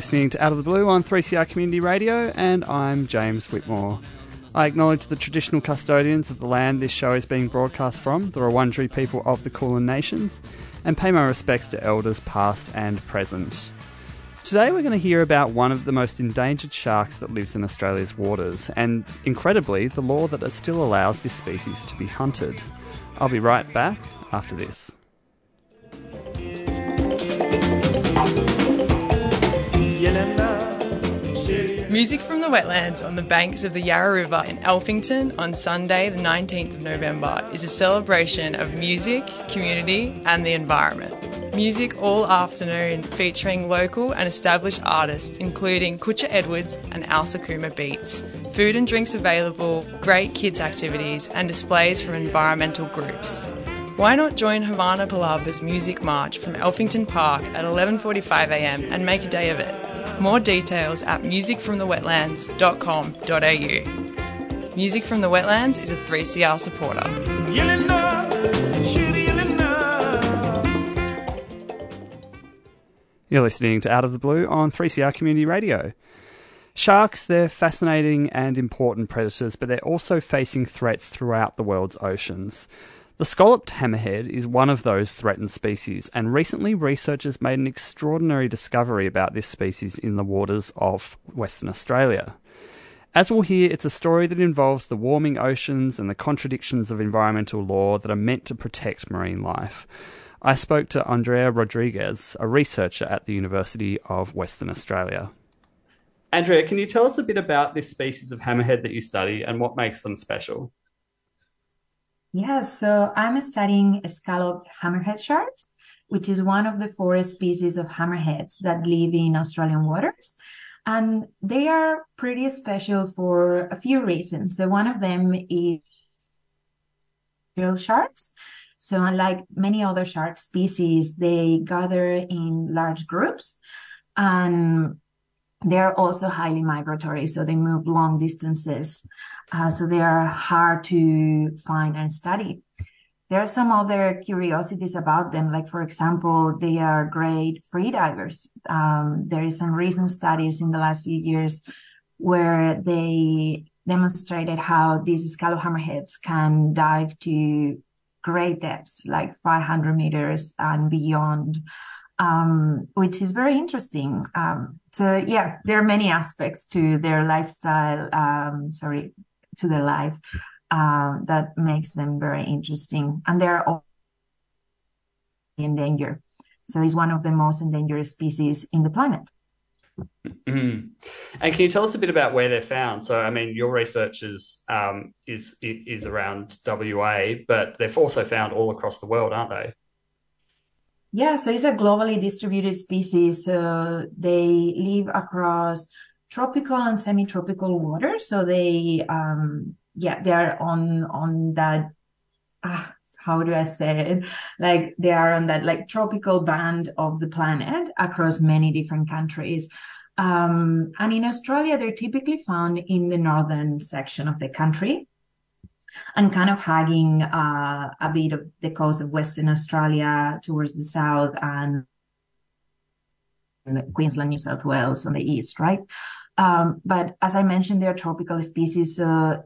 listening to Out of the Blue on 3CR Community Radio, and I'm James Whitmore. I acknowledge the traditional custodians of the land this show is being broadcast from, the Wurundjeri people of the Kulin Nations, and pay my respects to elders past and present. Today we're going to hear about one of the most endangered sharks that lives in Australia's waters, and incredibly, the law that still allows this species to be hunted. I'll be right back after this. Music from the wetlands on the banks of the Yarra River in Alphington on Sunday, the 19th of November, is a celebration of music, community, and the environment. Music all afternoon featuring local and established artists including Kutcha Edwards and Al Sakuma Beats. Food and drinks available, great kids activities, and displays from environmental groups. Why not join Havana Palabras Music March from Alphington Park at 11.45am and make a day of it? More details at musicfromthewetlands.com.au. Music from the Wetlands is a 3CR supporter. You're listening to Out of the Blue on 3CR Community Radio. Sharks, they're fascinating and important predators, but they're also facing threats throughout the world's oceans. The scalloped hammerhead is one of those threatened species, and recently researchers made an extraordinary discovery about this species in the waters of Western Australia. As we'll hear, it's a story that involves the warming oceans and the contradictions of environmental law that are meant to protect marine life. I spoke to Andrea Rodriguez, a researcher at the University of Western Australia. Andrea, can you tell us a bit about this species of hammerhead that you study and what makes them special? Yeah, so I'm studying scallop hammerhead sharks, which is one of the four species of hammerheads that live in Australian waters. And they are pretty special for a few reasons. So one of them is sharks. So unlike many other shark species, they gather in large groups and they're also highly migratory. So they move long distances. Uh, so they are hard to find and study. There are some other curiosities about them, like for example, they are great free divers. Um, there is some recent studies in the last few years where they demonstrated how these scallop hammerheads can dive to great depths, like 500 meters and beyond, um, which is very interesting. Um, so yeah, there are many aspects to their lifestyle. Um, sorry, to their life uh, that makes them very interesting, and they're all in danger. So it's one of the most endangered species in the planet. Mm-hmm. And can you tell us a bit about where they're found? So, I mean, your research is um, is is around WA, but they're also found all across the world, aren't they? Yeah, so it's a globally distributed species. So they live across tropical and semi-tropical waters. So they, um, yeah, they are on on that. Ah, how do I say it? Like they are on that like tropical band of the planet across many different countries. Um, and in Australia, they're typically found in the northern section of the country and kind of hugging uh, a bit of the coast of Western Australia towards the south and Queensland, New South Wales on the east, right? Um, but as I mentioned, they're tropical species. So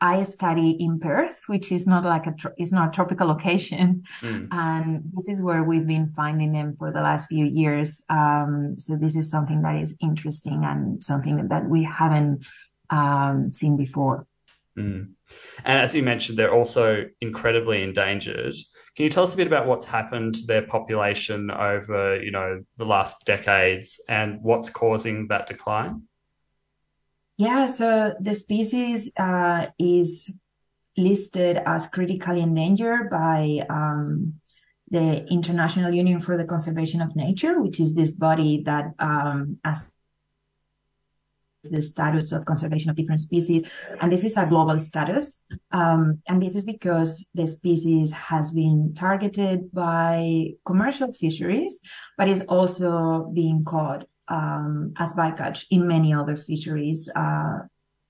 I study in Perth, which is not like a it's not a tropical location, mm. and this is where we've been finding them for the last few years. Um, so this is something that is interesting and something that we haven't um, seen before. Mm. And as you mentioned, they're also incredibly endangered. Can you tell us a bit about what's happened to their population over, you know, the last decades and what's causing that decline? Yeah, so the species uh, is listed as critically endangered by um, the International Union for the Conservation of Nature, which is this body that um, the status of conservation of different species. And this is a global status. Um, and this is because the species has been targeted by commercial fisheries, but is also being caught um, as bycatch in many other fisheries, uh,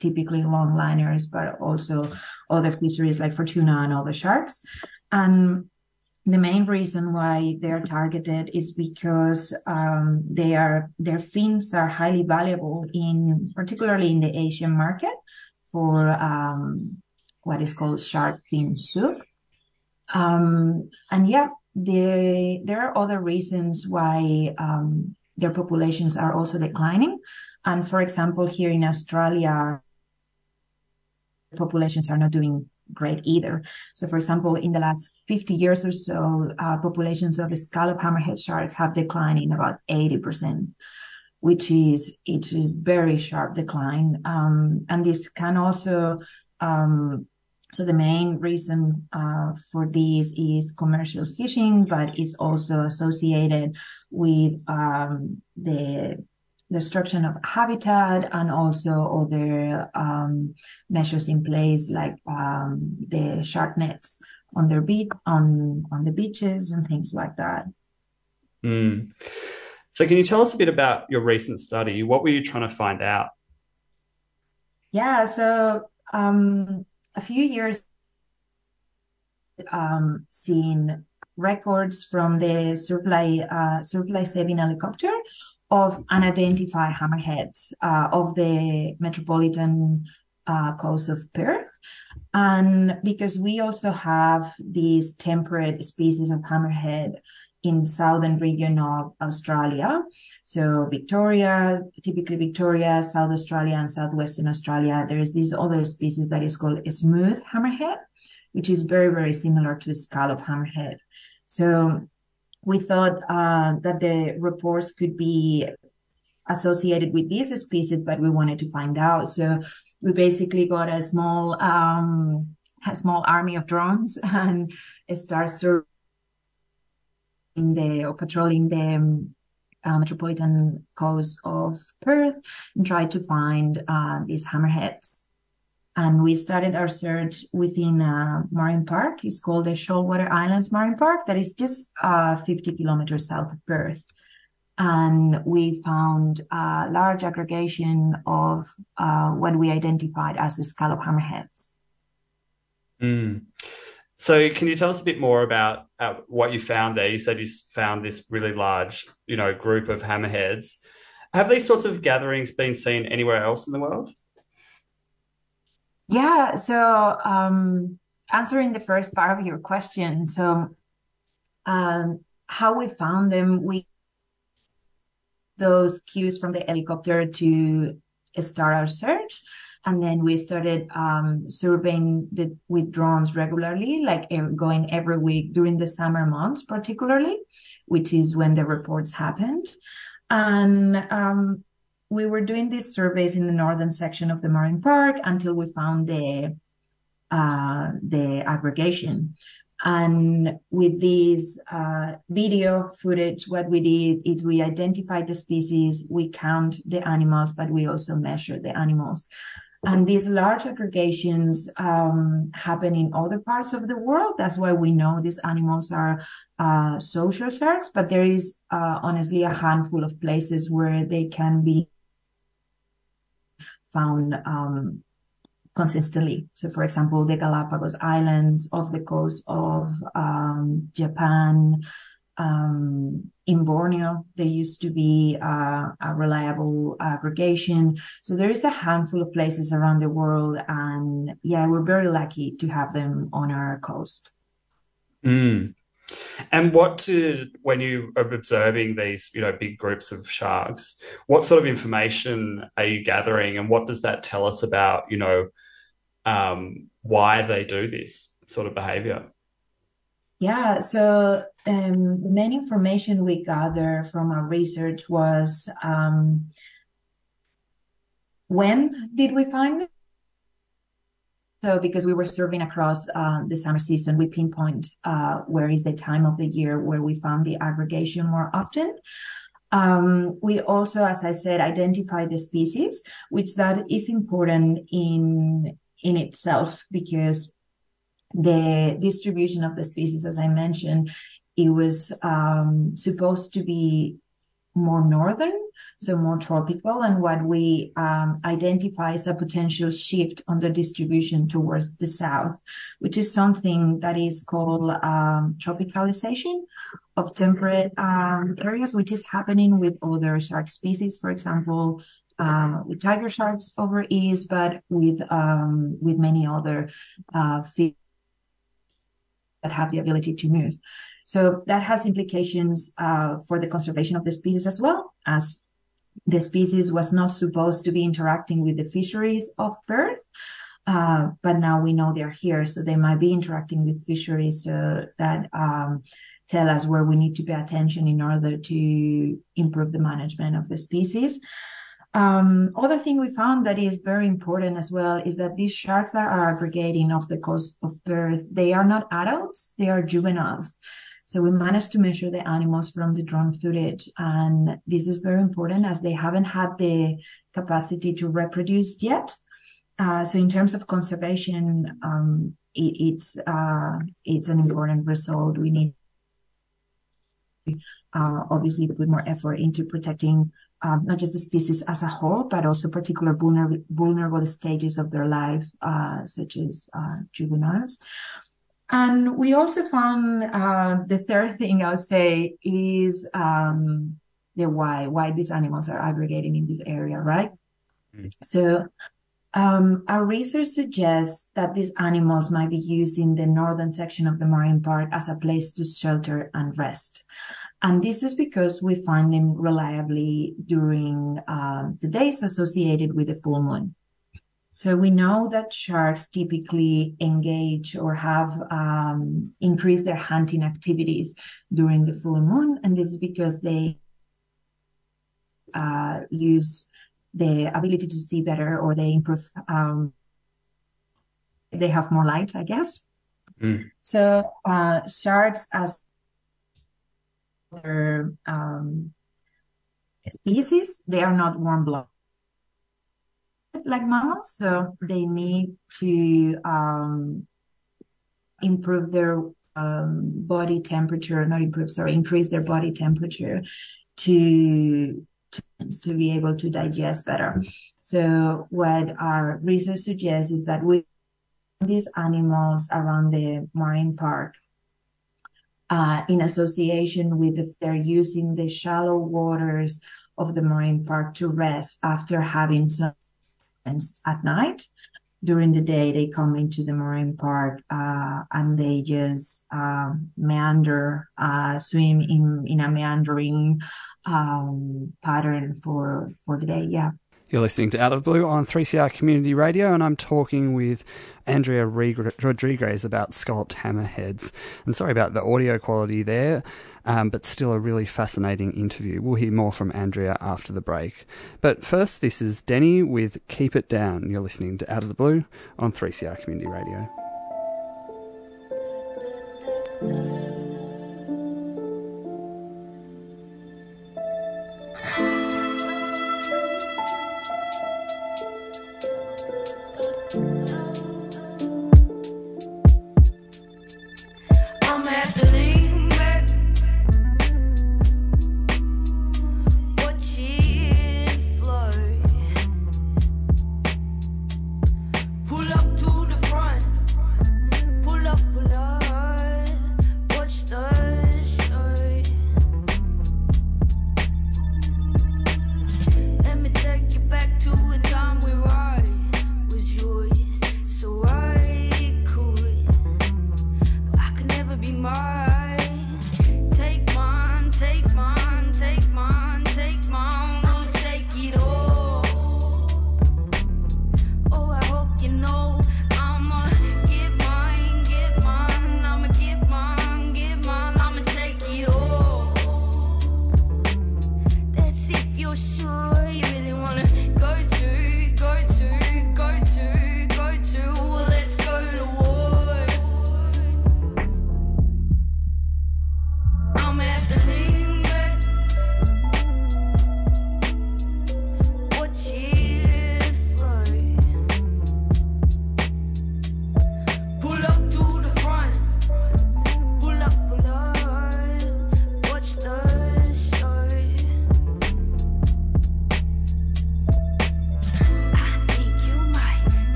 typically longliners, but also other fisheries like for tuna and other sharks. And the main reason why they're targeted is because um, they are their fins are highly valuable in particularly in the Asian market for um, what is called shark fin soup. Um, and yeah, they, there are other reasons why um, their populations are also declining. And for example, here in Australia, populations are not doing great either. So, for example, in the last 50 years or so, uh, populations of scallop hammerhead sharks have declined in about 80%, which is it's a very sharp decline. Um, and this can also um, so the main reason uh, for this is commercial fishing, but it's also associated with um, the destruction of habitat and also other um, measures in place like um, the shark nets on their beach on on the beaches and things like that. Mm. So, can you tell us a bit about your recent study? What were you trying to find out? Yeah, so um, a few years um, seen records from the supply uh, surf life saving helicopter of unidentified hammerheads uh, of the metropolitan uh, coast of Perth. And because we also have these temperate species of hammerhead in southern region of Australia. So Victoria, typically Victoria, South Australia and Southwestern Australia, there is this other species that is called smooth hammerhead, which is very, very similar to scallop hammerhead. So we thought uh, that the reports could be associated with these species, but we wanted to find out. So we basically got a small um, a small army of drones and start surveying the or patrolling the uh, metropolitan coast of Perth and try to find uh, these hammerheads. And we started our search within a marine park. It's called the Shoalwater Islands Marine Park, that is just uh, 50 kilometers south of Perth. And we found a large aggregation of uh, what we identified as scallop hammerheads. Mm. So, can you tell us a bit more about uh, what you found there? You said you found this really large, you know, group of hammerheads. Have these sorts of gatherings been seen anywhere else in the world? Yeah. So, um, answering the first part of your question. So, um, how we found them, we those cues from the helicopter to start our search. And then we started um, surveying the, with drones regularly, like going every week during the summer months, particularly, which is when the reports happened. And um, we were doing these surveys in the northern section of the marine park until we found the uh, the aggregation. And with this uh, video footage, what we did is we identified the species, we count the animals, but we also measure the animals. And these large aggregations um, happen in other parts of the world. That's why we know these animals are uh, social sharks, but there is uh, honestly a handful of places where they can be found um, consistently. So, for example, the Galapagos Islands, off the coast of um, Japan, um, in Borneo, there used to be uh, a reliable aggregation. So there is a handful of places around the world, and yeah, we're very lucky to have them on our coast. Mm. And what to when you are observing these, you know, big groups of sharks, what sort of information are you gathering, and what does that tell us about, you know, um, why they do this sort of behavior? Yeah, so um, the main information we gathered from our research was um, when did we find? So because we were serving across uh, the summer season, we pinpoint uh, where is the time of the year where we found the aggregation more often. Um, we also, as I said, identify the species, which that is important in in itself because the distribution of the species, as I mentioned, it was um, supposed to be more northern, so more tropical. And what we um, identify as a potential shift on the distribution towards the south, which is something that is called um, tropicalization of temperate um, areas, which is happening with other shark species, for example, uh, with tiger sharks over east, but with um, with many other uh, fish that have the ability to move. So that has implications uh, for the conservation of the species as well, as the species was not supposed to be interacting with the fisheries of Perth. Uh, but now we know they're here, so they might be interacting with fisheries uh, that um, tell us where we need to pay attention in order to improve the management of the species. Um, other thing we found that is very important as well is that these sharks that are aggregating off the coast of Perth, they are not adults, they are juveniles. So we managed to measure the animals from the drone footage. And this is very important as they haven't had the capacity to reproduce yet. Uh, so in terms of conservation, um, it, it's, uh, it's an important result. We need uh, obviously put more effort into protecting um, not just the species as a whole, but also particular vulnerable, vulnerable stages of their life, uh, such as uh, juveniles. And we also found uh, the third thing I'll say is um, the why, why these animals are aggregating in this area, right? Mm. So um, our research suggests that these animals might be using the northern section of the marine park as a place to shelter and rest. And this is because we find them reliably during uh, the days associated with the full moon. So we know that sharks typically engage or have um, increased their hunting activities during the full moon, and this is because they uh, use the ability to see better, or they improve. Um, they have more light, I guess. Mm. So uh, sharks, as other um, species, they are not warm blooded like mammals, so they need to um, improve their um, body temperature, not improve, sorry, increase their body temperature to, to, be able to digest better. So what our research suggests is that we these animals around the marine park uh, in association with if they're using the shallow waters of the marine park to rest after having some at night. During the day, they come into the marine park uh, and they just uh, meander, uh, swim in in a meandering um, pattern for for the day. Yeah. You're listening to Out of the Blue on 3CR Community Radio, and I'm talking with Andrea Rodriguez about scalloped hammerheads. And sorry about the audio quality there, um, but still a really fascinating interview. We'll hear more from Andrea after the break. But first, this is Denny with Keep It Down. You're listening to Out of the Blue on 3CR Community Radio.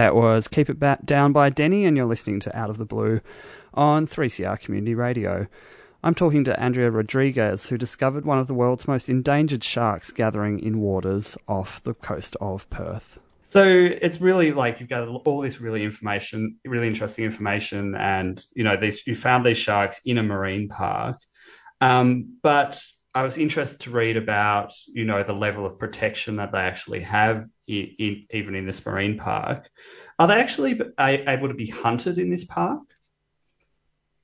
That was Keep It Back Down by Denny, and you're listening to Out of the Blue on 3CR Community Radio. I'm talking to Andrea Rodriguez, who discovered one of the world's most endangered sharks gathering in waters off the coast of Perth. So it's really like you've got all this really information, really interesting information, and you know these you found these sharks in a marine park. Um, but I was interested to read about you know the level of protection that they actually have in, in, even in this marine park. Are they actually able to be hunted in this park?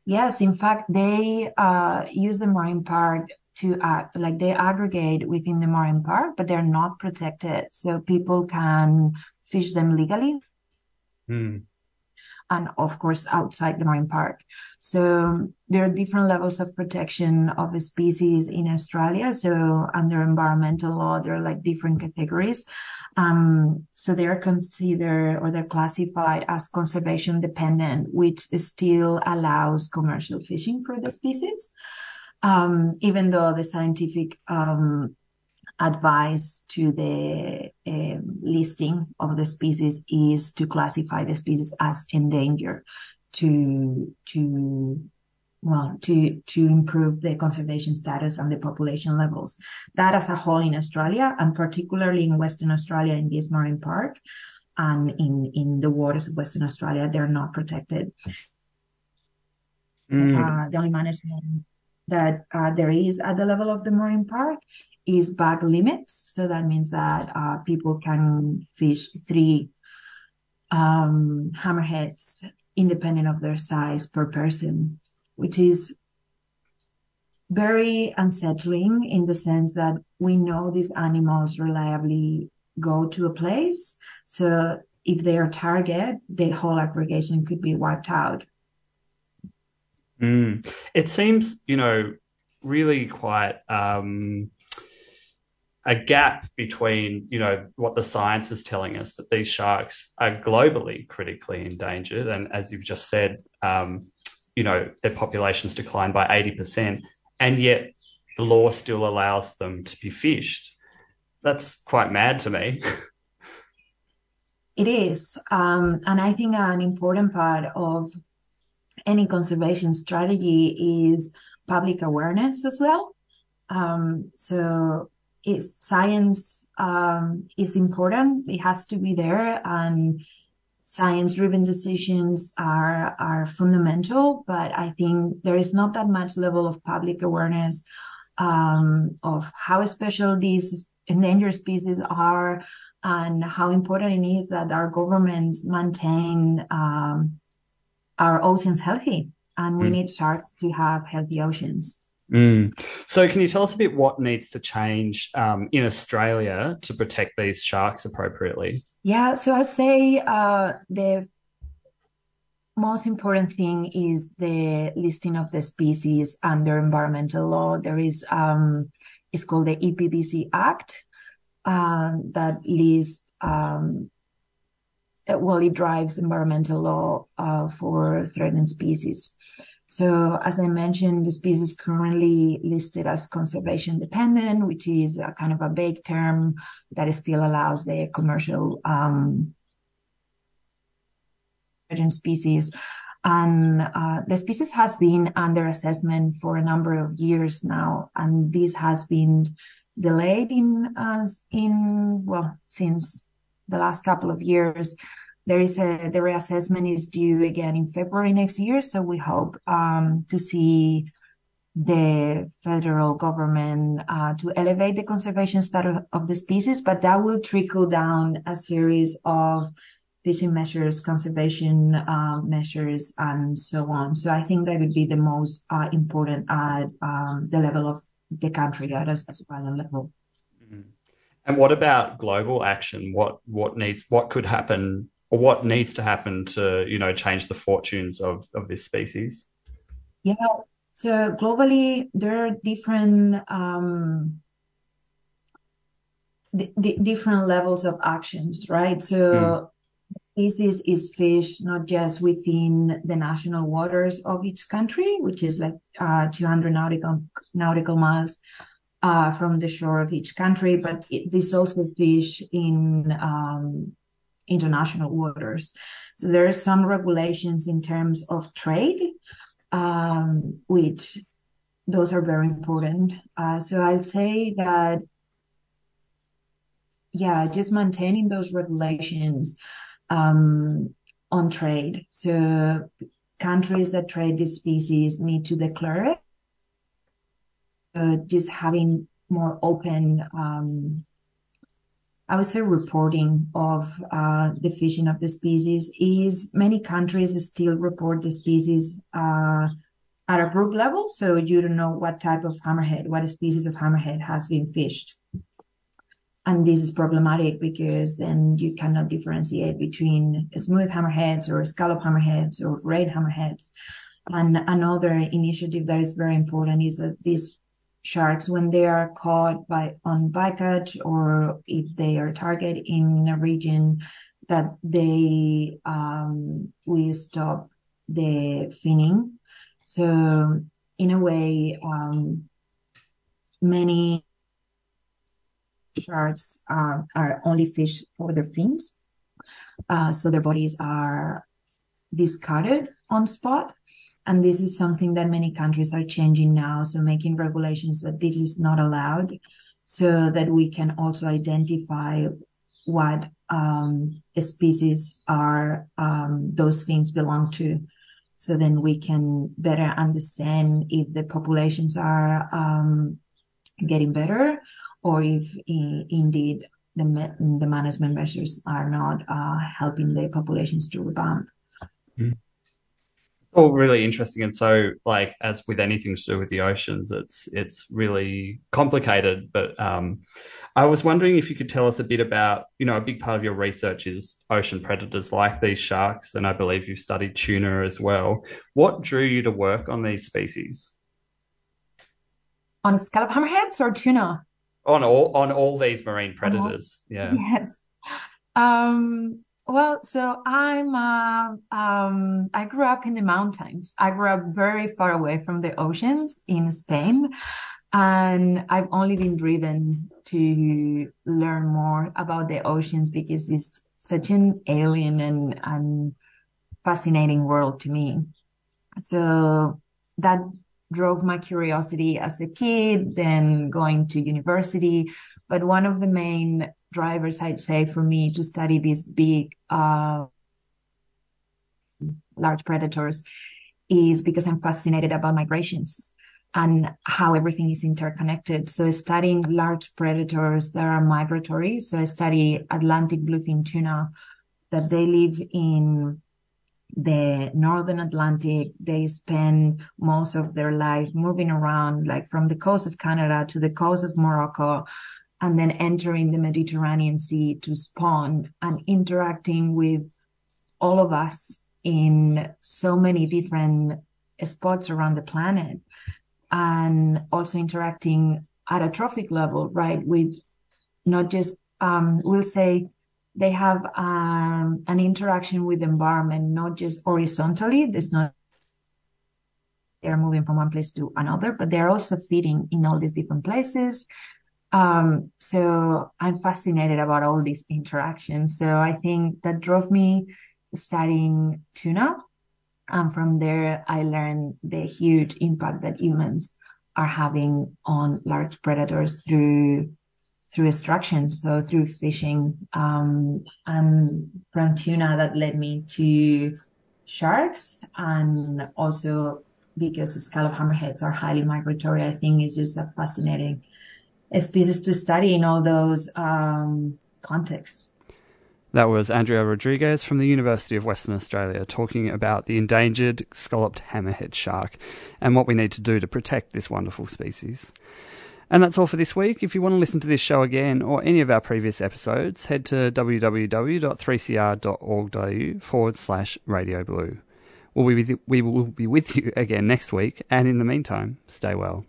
Yes, in fact, they uh, use the marine park to act like they aggregate within the marine park, but they're not protected, so people can fish them legally. Hmm and of course outside the marine park. So there are different levels of protection of a species in Australia. So under environmental law, there are like different categories. Um, so they're considered or they're classified as conservation dependent, which still allows commercial fishing for the species. Um, even though the scientific um, advice to the uh, listing of the species is to classify the species as endangered to to well to to improve the conservation status and the population levels that as a whole in australia and particularly in western australia in this marine park and in in the waters of western australia they're not protected mm. uh, the only management that uh, there is at the level of the marine park is bag limits. So that means that uh, people can fish three um, hammerheads independent of their size per person, which is very unsettling in the sense that we know these animals reliably go to a place. So if they are target, the whole aggregation could be wiped out. Mm. It seems, you know, really quite um, a gap between you know what the science is telling us that these sharks are globally critically endangered, and as you've just said, um, you know their populations declined by eighty percent, and yet the law still allows them to be fished. That's quite mad to me. It is, um, and I think an important part of any conservation strategy is public awareness as well. Um, so is science um, is important. It has to be there, and science-driven decisions are are fundamental. But I think there is not that much level of public awareness um, of how special these endangered species are, and how important it is that our governments maintain um, our oceans healthy. And we mm. need sharks to have healthy oceans. Mm. So, can you tell us a bit what needs to change um, in Australia to protect these sharks appropriately? Yeah, so I'd say uh, the most important thing is the listing of the species under environmental law. There is um, it's called the EPBC Act um, that lists um, well, it drives environmental law uh, for threatened species. So as I mentioned, the species currently listed as conservation dependent, which is a kind of a vague term that still allows the commercial um, species. And uh, the species has been under assessment for a number of years now, and this has been delayed in uh, in well since the last couple of years there is a the reassessment is due again in February next year. So we hope um, to see the federal government uh, to elevate the conservation status of the species, but that will trickle down a series of fishing measures, conservation uh, measures, and so on. So I think that would be the most uh, important at um, the level of the country at a Australian level. Mm-hmm. And what about global action? What what needs what could happen or what needs to happen to you know change the fortunes of of this species? Yeah, so globally there are different um, different levels of actions, right? So. Mm. Species is fish not just within the national waters of each country, which is like uh, 200 nautical nautical miles uh, from the shore of each country, but it, this also fish in um, international waters. So there are some regulations in terms of trade, um, which those are very important. Uh, so I'd say that, yeah, just maintaining those regulations um, on trade. So countries that trade these species need to declare it. Uh, just having more open um, I would say reporting of uh, the fishing of the species is many countries still report the species uh, at a group level. So you don't know what type of hammerhead, what species of hammerhead has been fished. And this is problematic because then you cannot differentiate between smooth hammerheads or scallop hammerheads or red hammerheads. And another initiative that is very important is that these sharks when they are caught by on bycatch or if they are targeted in a region that they um, we stop the finning. So in a way, um, many sharks are, are only fish for their fins. Uh, so their bodies are discarded on spot. And this is something that many countries are changing now. So making regulations that this is not allowed so that we can also identify what um, species are um, those things belong to. So then we can better understand if the populations are um, getting better or if in, indeed the, the management measures are not uh, helping the populations to revamp. Mm all really interesting. And so like as with anything to do with the oceans it's it's really complicated. But um, i was wondering if you could tell us a bit about you know a big part of your research is ocean predators like these sharks and i believe you've studied tuna as well. What drew you to work on these species? On scallop hammerheads or tuna? On all on all these marine predators yeah. Yes. Um well, so I'm uh, um, I grew up in the mountains. I grew up very far away from the oceans in Spain, and I've only been driven to learn more about the oceans because it's such an alien and, and fascinating world to me. So that drove my curiosity as a kid, then going to university. But one of the main drivers, I'd say, for me to study these big, uh, large predators is because I'm fascinated about migrations and how everything is interconnected. So studying large predators that are migratory. So I study Atlantic bluefin tuna that they live in the northern Atlantic. They spend most of their life moving around, like from the coast of Canada to the coast of Morocco and then entering the Mediterranean Sea to spawn and interacting with all of us in so many different spots around the planet and also interacting at a trophic level, right? With not just, um, we'll say they have um, an interaction with the environment, not just horizontally. There's not they're moving from one place to another, but they're also feeding in all these different places. Um, so I'm fascinated about all these interactions. So I think that drove me studying tuna. And from there, I learned the huge impact that humans are having on large predators through through extraction, so through fishing. Um, and from tuna, that led me to sharks, and also because scallop hammerheads are highly migratory, I think is just a fascinating species to study in all those um, contexts. That was Andrea Rodriguez from the University of Western Australia talking about the endangered scalloped hammerhead shark and what we need to do to protect this wonderful species. And that's all for this week. If you want to listen to this show again or any of our previous episodes, head to www.3cr.org.au forward slash radio blue. We'll be with you, we will be with you again next week, and in the meantime, stay well.